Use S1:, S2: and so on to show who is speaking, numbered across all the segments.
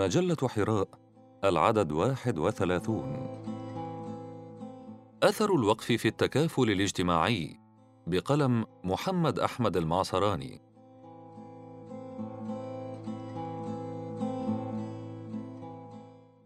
S1: مجلة حراء العدد واحد وثلاثون. أثر الوقف في التكافل الاجتماعي بقلم محمد أحمد المعصراني.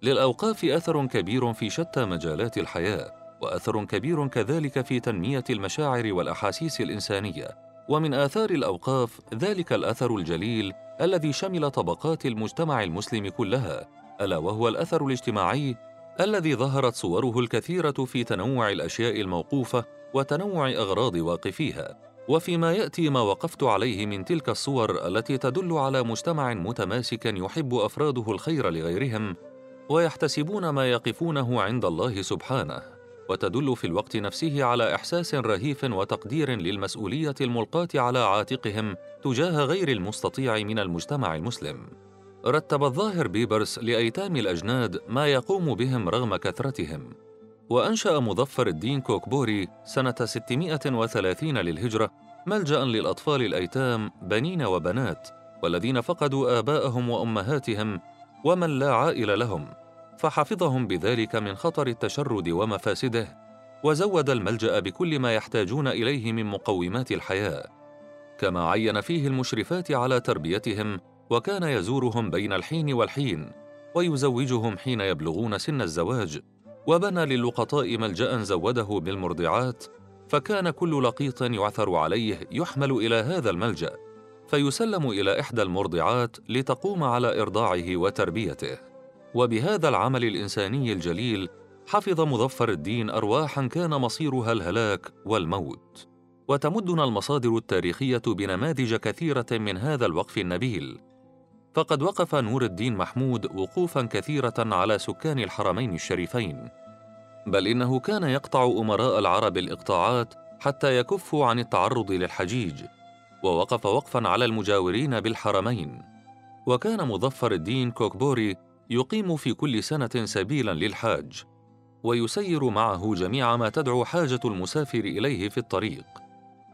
S1: للأوقاف أثر كبير في شتى مجالات الحياة وأثر كبير كذلك في تنمية المشاعر والأحاسيس الإنسانية. ومن آثار الأوقاف ذلك الأثر الجليل الذي شمل طبقات المجتمع المسلم كلها ألا وهو الأثر الاجتماعي الذي ظهرت صوره الكثيرة في تنوع الأشياء الموقوفة وتنوع أغراض واقفيها وفيما يأتي ما وقفت عليه من تلك الصور التي تدل على مجتمع متماسك يحب أفراده الخير لغيرهم ويحتسبون ما يقفونه عند الله سبحانه. وتدل في الوقت نفسه على إحساس رهيف وتقدير للمسؤولية الملقاة على عاتقهم تجاه غير المستطيع من المجتمع المسلم. رتب الظاهر بيبرس لأيتام الأجناد ما يقوم بهم رغم كثرتهم. وأنشأ مظفر الدين كوكبوري سنة 630 للهجرة ملجأ للأطفال الأيتام بنين وبنات والذين فقدوا آباءهم وأمهاتهم ومن لا عائل لهم. فحفظهم بذلك من خطر التشرد ومفاسده وزود الملجأ بكل ما يحتاجون إليه من مقومات الحياة. كما عين فيه المشرفات على تربيتهم وكان يزورهم بين الحين والحين ويزوجهم حين يبلغون سن الزواج وبنى للقطاء ملجأ زوده بالمرضعات فكان كل لقيط يعثر عليه يحمل إلى هذا الملجأ فيسلم إلى إحدى المرضعات لتقوم على إرضاعه وتربيته. وبهذا العمل الإنساني الجليل حفظ مظفر الدين ارواحا كان مصيرها الهلاك والموت. وتمدنا المصادر التاريخية بنماذج كثيرة من هذا الوقف النبيل. فقد وقف نور الدين محمود وقوفا كثيرة على سكان الحرمين الشريفين. بل إنه كان يقطع أمراء العرب الإقطاعات حتى يكفوا عن التعرض للحجيج. ووقف وقفا على المجاورين بالحرمين. وكان مظفر الدين كوكبوري يقيم في كل سنة سبيلا للحاج ويسير معه جميع ما تدعو حاجة المسافر إليه في الطريق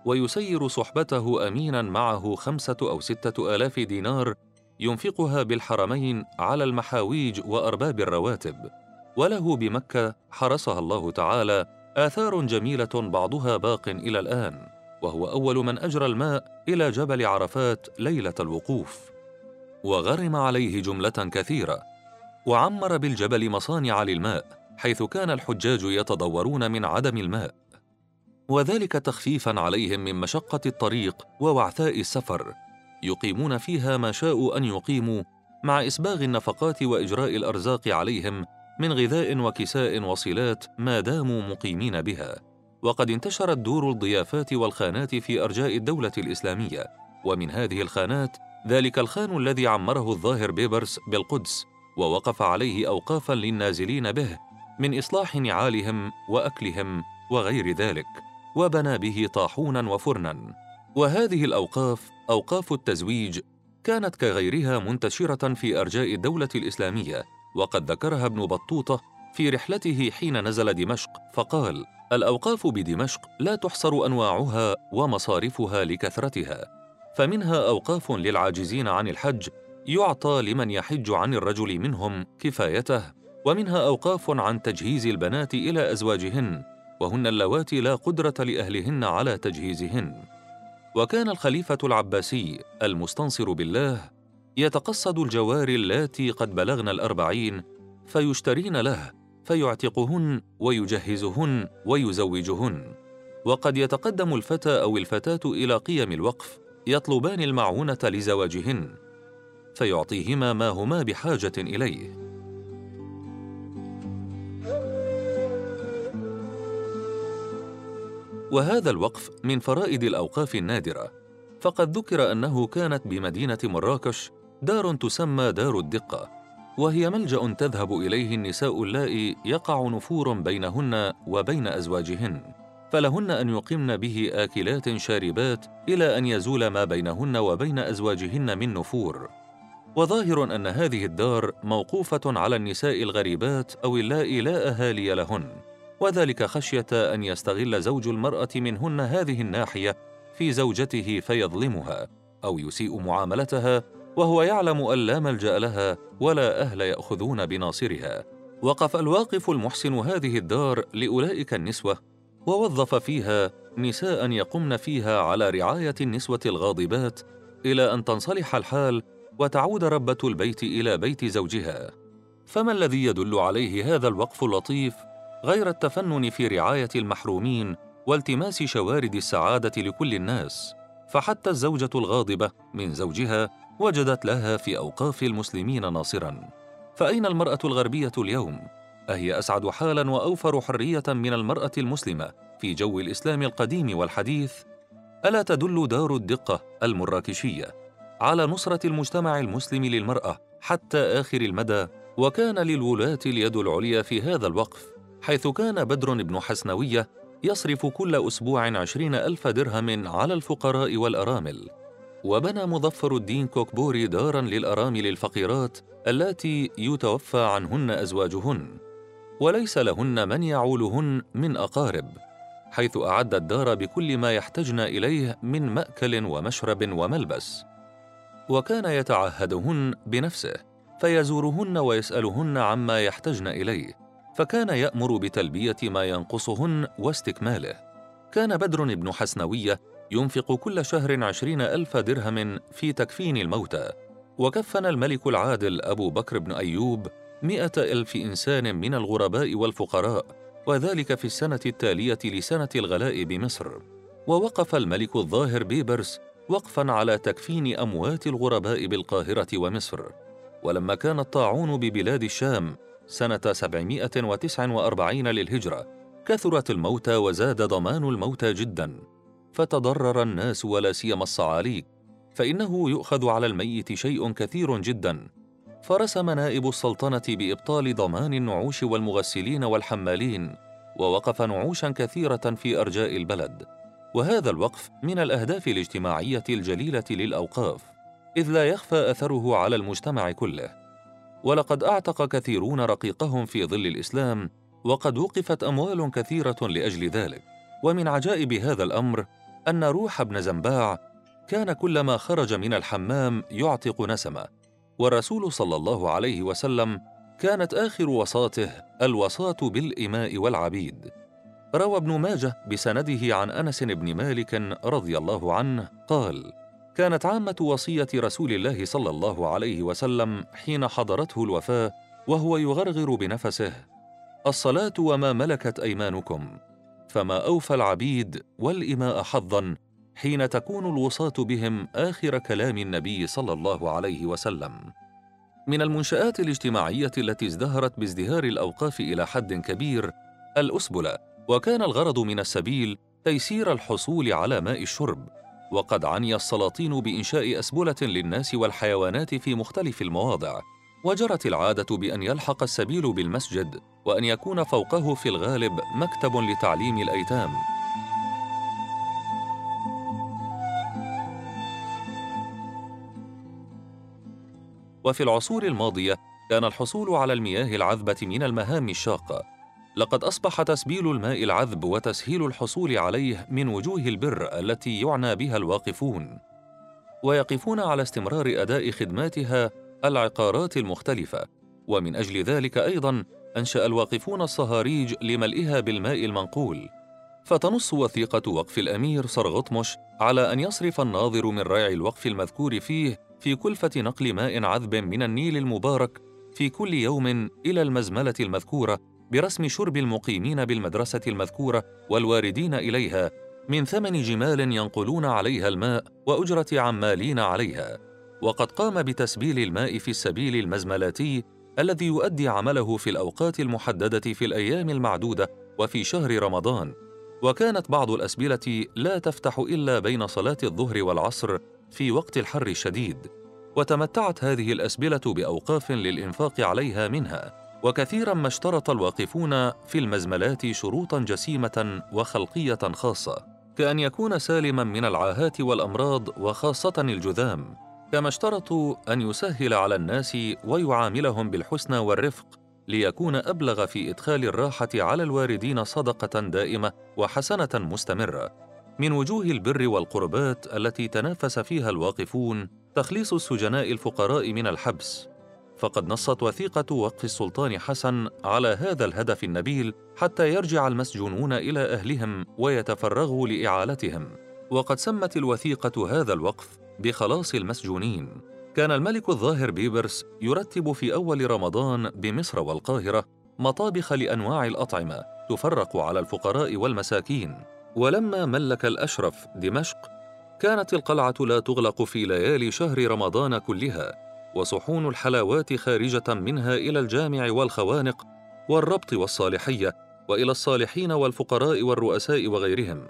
S1: ويسير صحبته امينا معه خمسة أو ستة آلاف دينار ينفقها بالحرمين على المحاويج وأرباب الرواتب وله بمكة حرسها الله تعالى آثار جميلة بعضها باق إلى الآن وهو أول من أجرى الماء إلى جبل عرفات ليلة الوقوف. وغرم عليه جملة كثيرة وعمر بالجبل مصانع للماء حيث كان الحجاج يتضورون من عدم الماء. وذلك تخفيفا عليهم من مشقة الطريق ووعثاء السفر. يقيمون فيها ما شاءوا أن يقيموا مع إسباغ النفقات وإجراء الأرزاق عليهم من غذاء وكساء وصلات ما داموا مقيمين بها. وقد انتشرت دور الضيافات والخانات في أرجاء الدولة الإسلامية. ومن هذه الخانات ذلك الخان الذي عمره الظاهر بيبرس بالقدس. ووقف عليه اوقافا للنازلين به من إصلاح نعالهم وأكلهم وغير ذلك وبنى به طاحونا وفرنا. وهذه الأوقاف أوقاف التزويج كانت كغيرها منتشرة في أرجاء الدولة الإسلامية وقد ذكرها ابن بطوطة في رحلته حين نزل دمشق فقال الأوقاف بدمشق لا تحصر أنواعها ومصارفها لكثرتها فمنها أوقاف للعاجزين عن الحج يعطى لمن يحج عن الرجل منهم كفايته ومنها أوقاف عن تجهيز البنات إلى أزواجهن وهن اللواتي لا قدرة لأهلهن على تجهيزهن. وكان الخليفة العباسي المستنصر بالله يتقصد الجواري اللاتي قد بلغن الأربعين فيشترين له فيعتقهن ويجهزهن ويزوجهن. وقد يتقدم الفتى أو الفتاة إلى قيم الوقف يطلبان المعونة لزواجهن. فيعطيهما ما هما بحاجة إليه. وهذا الوقف من فرائد الأوقاف النادرة. فقد ذكر أنه كانت بمدينة مراكش دار تسمى دار الدقة وهي ملجأ تذهب إليه النساء اللائي يقع نفور بينهن وبين أزواجهن. فلهن أن يقمن به آكلات شاربات إلى أن يزول ما بينهن وبين أزواجهن من نفور. وظاهر أن هذه الدار موقوفة على النساء الغريبات أو اللائي لا أهالي لهن وذلك خشية أن يستغل زوج المرأة منهن هذه الناحية في زوجته فيظلمها أو يسيء معاملتها وهو يعلم أن لا ملجأ لها ولا أهل يأخذون بناصرها. وقف الواقف المحسن هذه الدار لأولئك النسوة ووظف فيها نساء يقمن فيها على رعاية النسوة الغاضبات إلى أن تنصلح الحال وتعود ربة البيت إلى بيت زوجها فما الذي يدل عليه هذا الوقف اللطيف غير التفنن في رعاية المحرومين والتماس شوارد السعادة لكل الناس فحتى الزوجة الغاضبة من زوجها وجدت لها في أوقاف المسلمين ناصراً فأين المرأة الغربية اليوم؟ أهي أسعد حالاً وأوفر حرية من المرأة المسلمة في جو الإسلام القديم والحديث؟ ألا تدل دار الدقة المراكشية على نصرة المجتمع المسلم للمرأة حتى آخر المدى وكان للولاة اليد العليا في هذا الوقف حيث كان بدر بن حسنوية يصرف كل أسبوع عشرين ألف درهم على الفقراء والأرامل. وبنى مظفر الدين كوكبوري دارا للأرامل الفقيرات اللاتي يتوفى عنهن أزواجهن. وليس لهن من يعولهن من أقارب حيث أعد الدار بكل ما يحتجن إليه من مأكل ومشرب وملبس. وكان يتعهدهن بنفسه فيزورهن ويسألهن عما يحتجن إليه فكان يأمر بتلبية ما ينقصهن واستكماله. كان بدر بن حسنوية ينفق كل شهر عشرين ألف درهم في تكفين الموتى وكفن الملك العادل أبو بكر بن أيوب مئة ألف إنسان من الغرباء والفقراء وذلك في السنة التالية لسنة الغلاء بمصر. ووقف الملك الظاهر بيبرس وقفا على تكفين أموات الغرباء بالقاهرة ومصر. ولما كان الطاعون ببلاد الشام سنة 749 للهجرة كثرت الموتى وزاد ضمان الموتى جدا. فتضرر الناس ولا سيما الصعاليك فإنه يؤخذ على الميت شيء كثير جدا. فرسم نائب السلطنة بإبطال ضمان النعوش والمغسلين والحمالين ووقف نعوشا كثيرة في أرجاء البلد. وهذا الوقف من الأهداف الاجتماعية الجليلة للأوقاف إذ لا يخفى أثره على المجتمع كله. ولقد أعتق كثيرون رقيقهم في ظل الإسلام وقد وقفت أموال كثيرة لأجل ذلك. ومن عجائب هذا الأمر أن روح ابن زنباع كان كلما خرج من الحمام يعتق نسمة والرسول صلى الله عليه وسلم كانت آخر وصاته الوصاة بالإماء والعبيد. روى ابن ماجه بسنده عن أنس بن مالك رضي الله عنه قال كانت عامة وصية رسول الله صلى الله عليه وسلم حين حضرته الوفاة وهو يغرغر بنفسه الصلاة وما ملكت أيمانكم فما أوفى العبيد والإماء حظا حين تكون الوصاة بهم آخر كلام النبي صلى الله عليه وسلم. من المنشآت الاجتماعية التي ازدهرت بازدهار الأوقاف إلى حد كبير الأسبلة وكان الغرض من السبيل تيسير الحصول على ماء الشرب وقد عني السلاطين بإنشاء أسبلة للناس والحيوانات في مختلف المواضع وجرت العادة بأن يلحق السبيل بالمسجد وأن يكون فوقه في الغالب مكتب لتعليم الأيتام. وفي العصور الماضية كان الحصول على المياه العذبة من المهام الشاقة لقد أصبح تسبيل الماء العذب وتسهيل الحصول عليه من وجوه البر التي يعنى بها الواقفون ويقفون على استمرار أداء خدماتها العقارات المختلفة. ومن أجل ذلك أيضاً أنشأ الواقفون الصهاريج لملئها بالماء المنقول. فتنص وثيقة وقف الأمير صرغطمش على أن يصرف الناظر من ريع الوقف المذكور فيه في كلفة نقل ماء عذب من النيل المبارك في كل يوم إلى المزملة المذكورة برسم شرب المقيمين بالمدرسة المذكورة والواردين إليها من ثمن جمال ينقلون عليها الماء وأجرة عمالين عليها. وقد قام بتسبيل الماء في السبيل المزملاتي الذي يؤدي عمله في الأوقات المحددة في الأيام المعدودة وفي شهر رمضان. وكانت بعض الأسبلة لا تفتح إلا بين صلاة الظهر والعصر في وقت الحر الشديد. وتمتعت هذه الأسبلة بأوقاف للإنفاق عليها منها. وكثيرا ما اشترط الواقفون في المزملات شروطا جسيمة وخلقية خاصة كأن يكون سالما من العاهات والأمراض وخاصة الجذام. كما اشترطوا أن يسهل على الناس ويعاملهم بالحسنى والرفق ليكون أبلغ في إدخال الراحة على الواردين صدقة دائمة وحسنة مستمرة. من وجوه البر والقربات التي تنافس فيها الواقفون تخليص السجناء الفقراء من الحبس. فقد نصت وثيقة وقف السلطان حسن على هذا الهدف النبيل حتى يرجع المسجونون إلى أهلهم ويتفرغوا لإعالتهم. وقد سمت الوثيقة هذا الوقف بخلاص المسجونين. كان الملك الظاهر بيبرس يرتب في أول رمضان بمصر والقاهرة مطابخ لأنواع الأطعمة تفرق على الفقراء والمساكين. ولما ملك الأشرف دمشق كانت القلعة لا تغلق في ليالي شهر رمضان كلها. وصحون الحلاوات خارجة منها إلى الجامع والخوانق والربط والصالحية وإلى الصالحين والفقراء والرؤساء وغيرهم.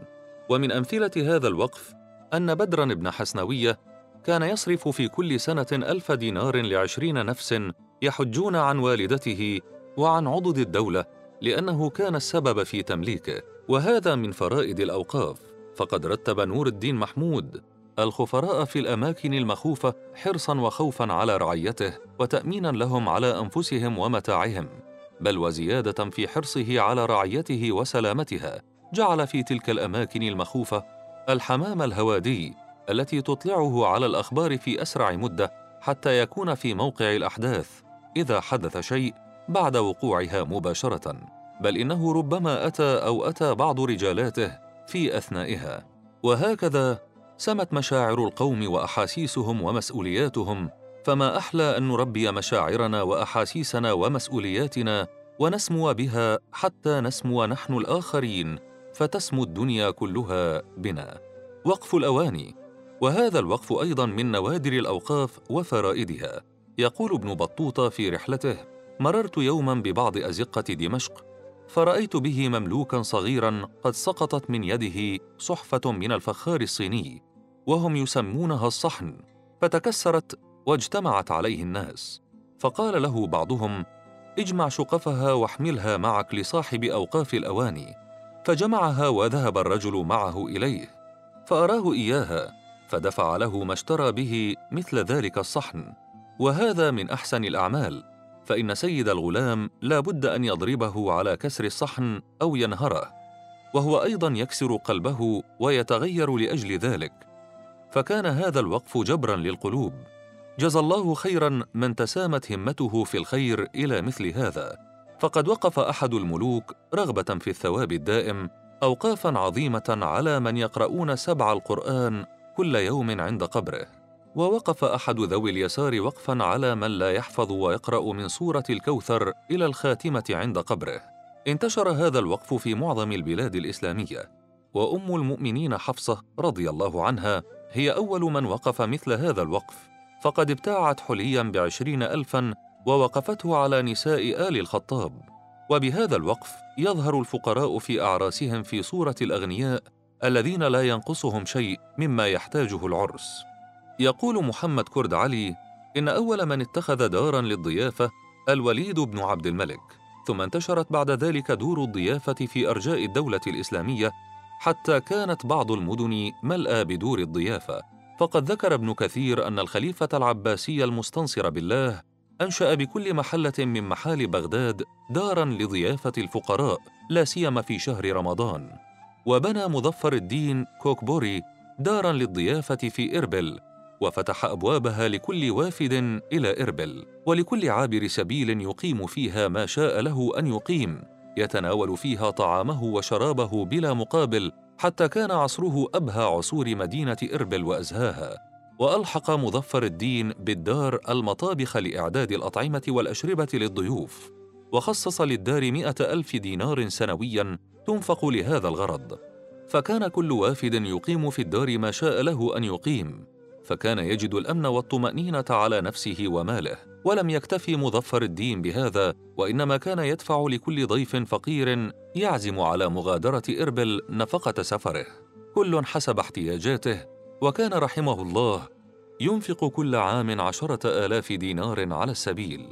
S1: ومن أمثلة هذا الوقف أن بدرا بن حسنوية كان يصرف في كل سنة ألف دينار لعشرين نفس يحجون عن والدته وعن عضد الدولة لأنه كان السبب في تمليكه وهذا من فرائد الأوقاف. فقد رتب نور الدين محمود الخفراء في الأماكن المخوفة حرصا وخوفا على رعيته وتأمينا لهم على أنفسهم ومتاعهم بل وزيادة في حرصه على رعيته وسلامتها جعل في تلك الأماكن المخوفة الحمام الهوادي التي تطلعه على الأخبار في أسرع مدة حتى يكون في موقع الأحداث إذا حدث شيء بعد وقوعها مباشرة بل إنه ربما أتى أو أتى بعض رجالاته في أثنائها. وهكذا سمت مشاعر القوم وأحاسيسهم ومسؤولياتهم فما أحلى أن نربي مشاعرنا وأحاسيسنا ومسؤولياتنا ونسمو بها حتى نسمو نحن الآخرين فتسمو الدنيا كلها بنا. وقف الأواني. وهذا الوقف أيضا من نوادر الأوقاف وفرائدها. يقول ابن بطوطة في رحلته مررت يوما ببعض أزقة دمشق فرأيت به مملوكا صغيرا قد سقطت من يده صحفة من الفخار الصيني. وهم يسمونها الصحن فتكسرت واجتمعت عليه الناس. فقال له بعضهم اجمع شقفها واحملها معك لصاحب أوقاف الأواني. فجمعها وذهب الرجل معه إليه. فأراه إياها فدفع له ما اشترى به مثل ذلك الصحن. وهذا من أحسن الأعمال فإن سيد الغلام لا بد أن يضربه على كسر الصحن أو ينهره. وهو أيضا يكسر قلبه ويتغير لأجل ذلك. فكان هذا الوقف جبرا للقلوب. جزى الله خيرا من تسامت همته في الخير إلى مثل هذا. فقد وقف أحد الملوك رغبة في الثواب الدائم أوقافا عظيمة على من يقرؤون سبع القرآن كل يوم عند قبره. ووقف أحد ذوي اليسار وقفا على من لا يحفظ ويقرأ من سورة الكوثر إلى الخاتمة عند قبره. انتشر هذا الوقف في معظم البلاد الإسلامية. وأم المؤمنين حفصة رضي الله عنها هي أول من وقف مثل هذا الوقف فقد ابتاعت حليا بعشرين الفا ووقفته على نساء آل الخطاب. وبهذا الوقف يظهر الفقراء في أعراسهم في صورة الأغنياء الذين لا ينقصهم شيء مما يحتاجه العرس. يقول محمد كرد علي إن أول من اتخذ دارا للضيافة الوليد بن عبد الملك ثم انتشرت بعد ذلك دور الضيافة في أرجاء الدولة الإسلامية حتى كانت بعض المدن ملأى بدور الضيافة. فقد ذكر ابن كثير أن الخليفة العباسي المستنصر بالله أنشأ بكل محلة من محال بغداد دارا لضيافة الفقراء لا سيما في شهر رمضان. وبنى مظفر الدين كوكبوري دارا للضيافة في إربل وفتح أبوابها لكل وافد إلى إربل ولكل عابر سبيل يقيم فيها ما شاء له أن يقيم. يتناول فيها طعامه وشرابه بلا مقابل حتى كان عصره أبهى عصور مدينة إربل وأزهاها وألحق مظفر الدين بالدار المطابخ لإعداد الأطعمة والأشربة للضيوف وخصص للدار مئة ألف دينار سنويا تنفق لهذا الغرض. فكان كل وافد يقيم في الدار ما شاء له أن يقيم. فكان يجد الأمن والطمأنينة على نفسه وماله ولم يكتفي مظفر الدين بهذا وإنما كان يدفع لكل ضيف فقير يعزم على مغادرة إربل نفقة سفره. كل حسب احتياجاته وكان رحمه الله ينفق كل عام عشرة آلاف دينار على السبيل.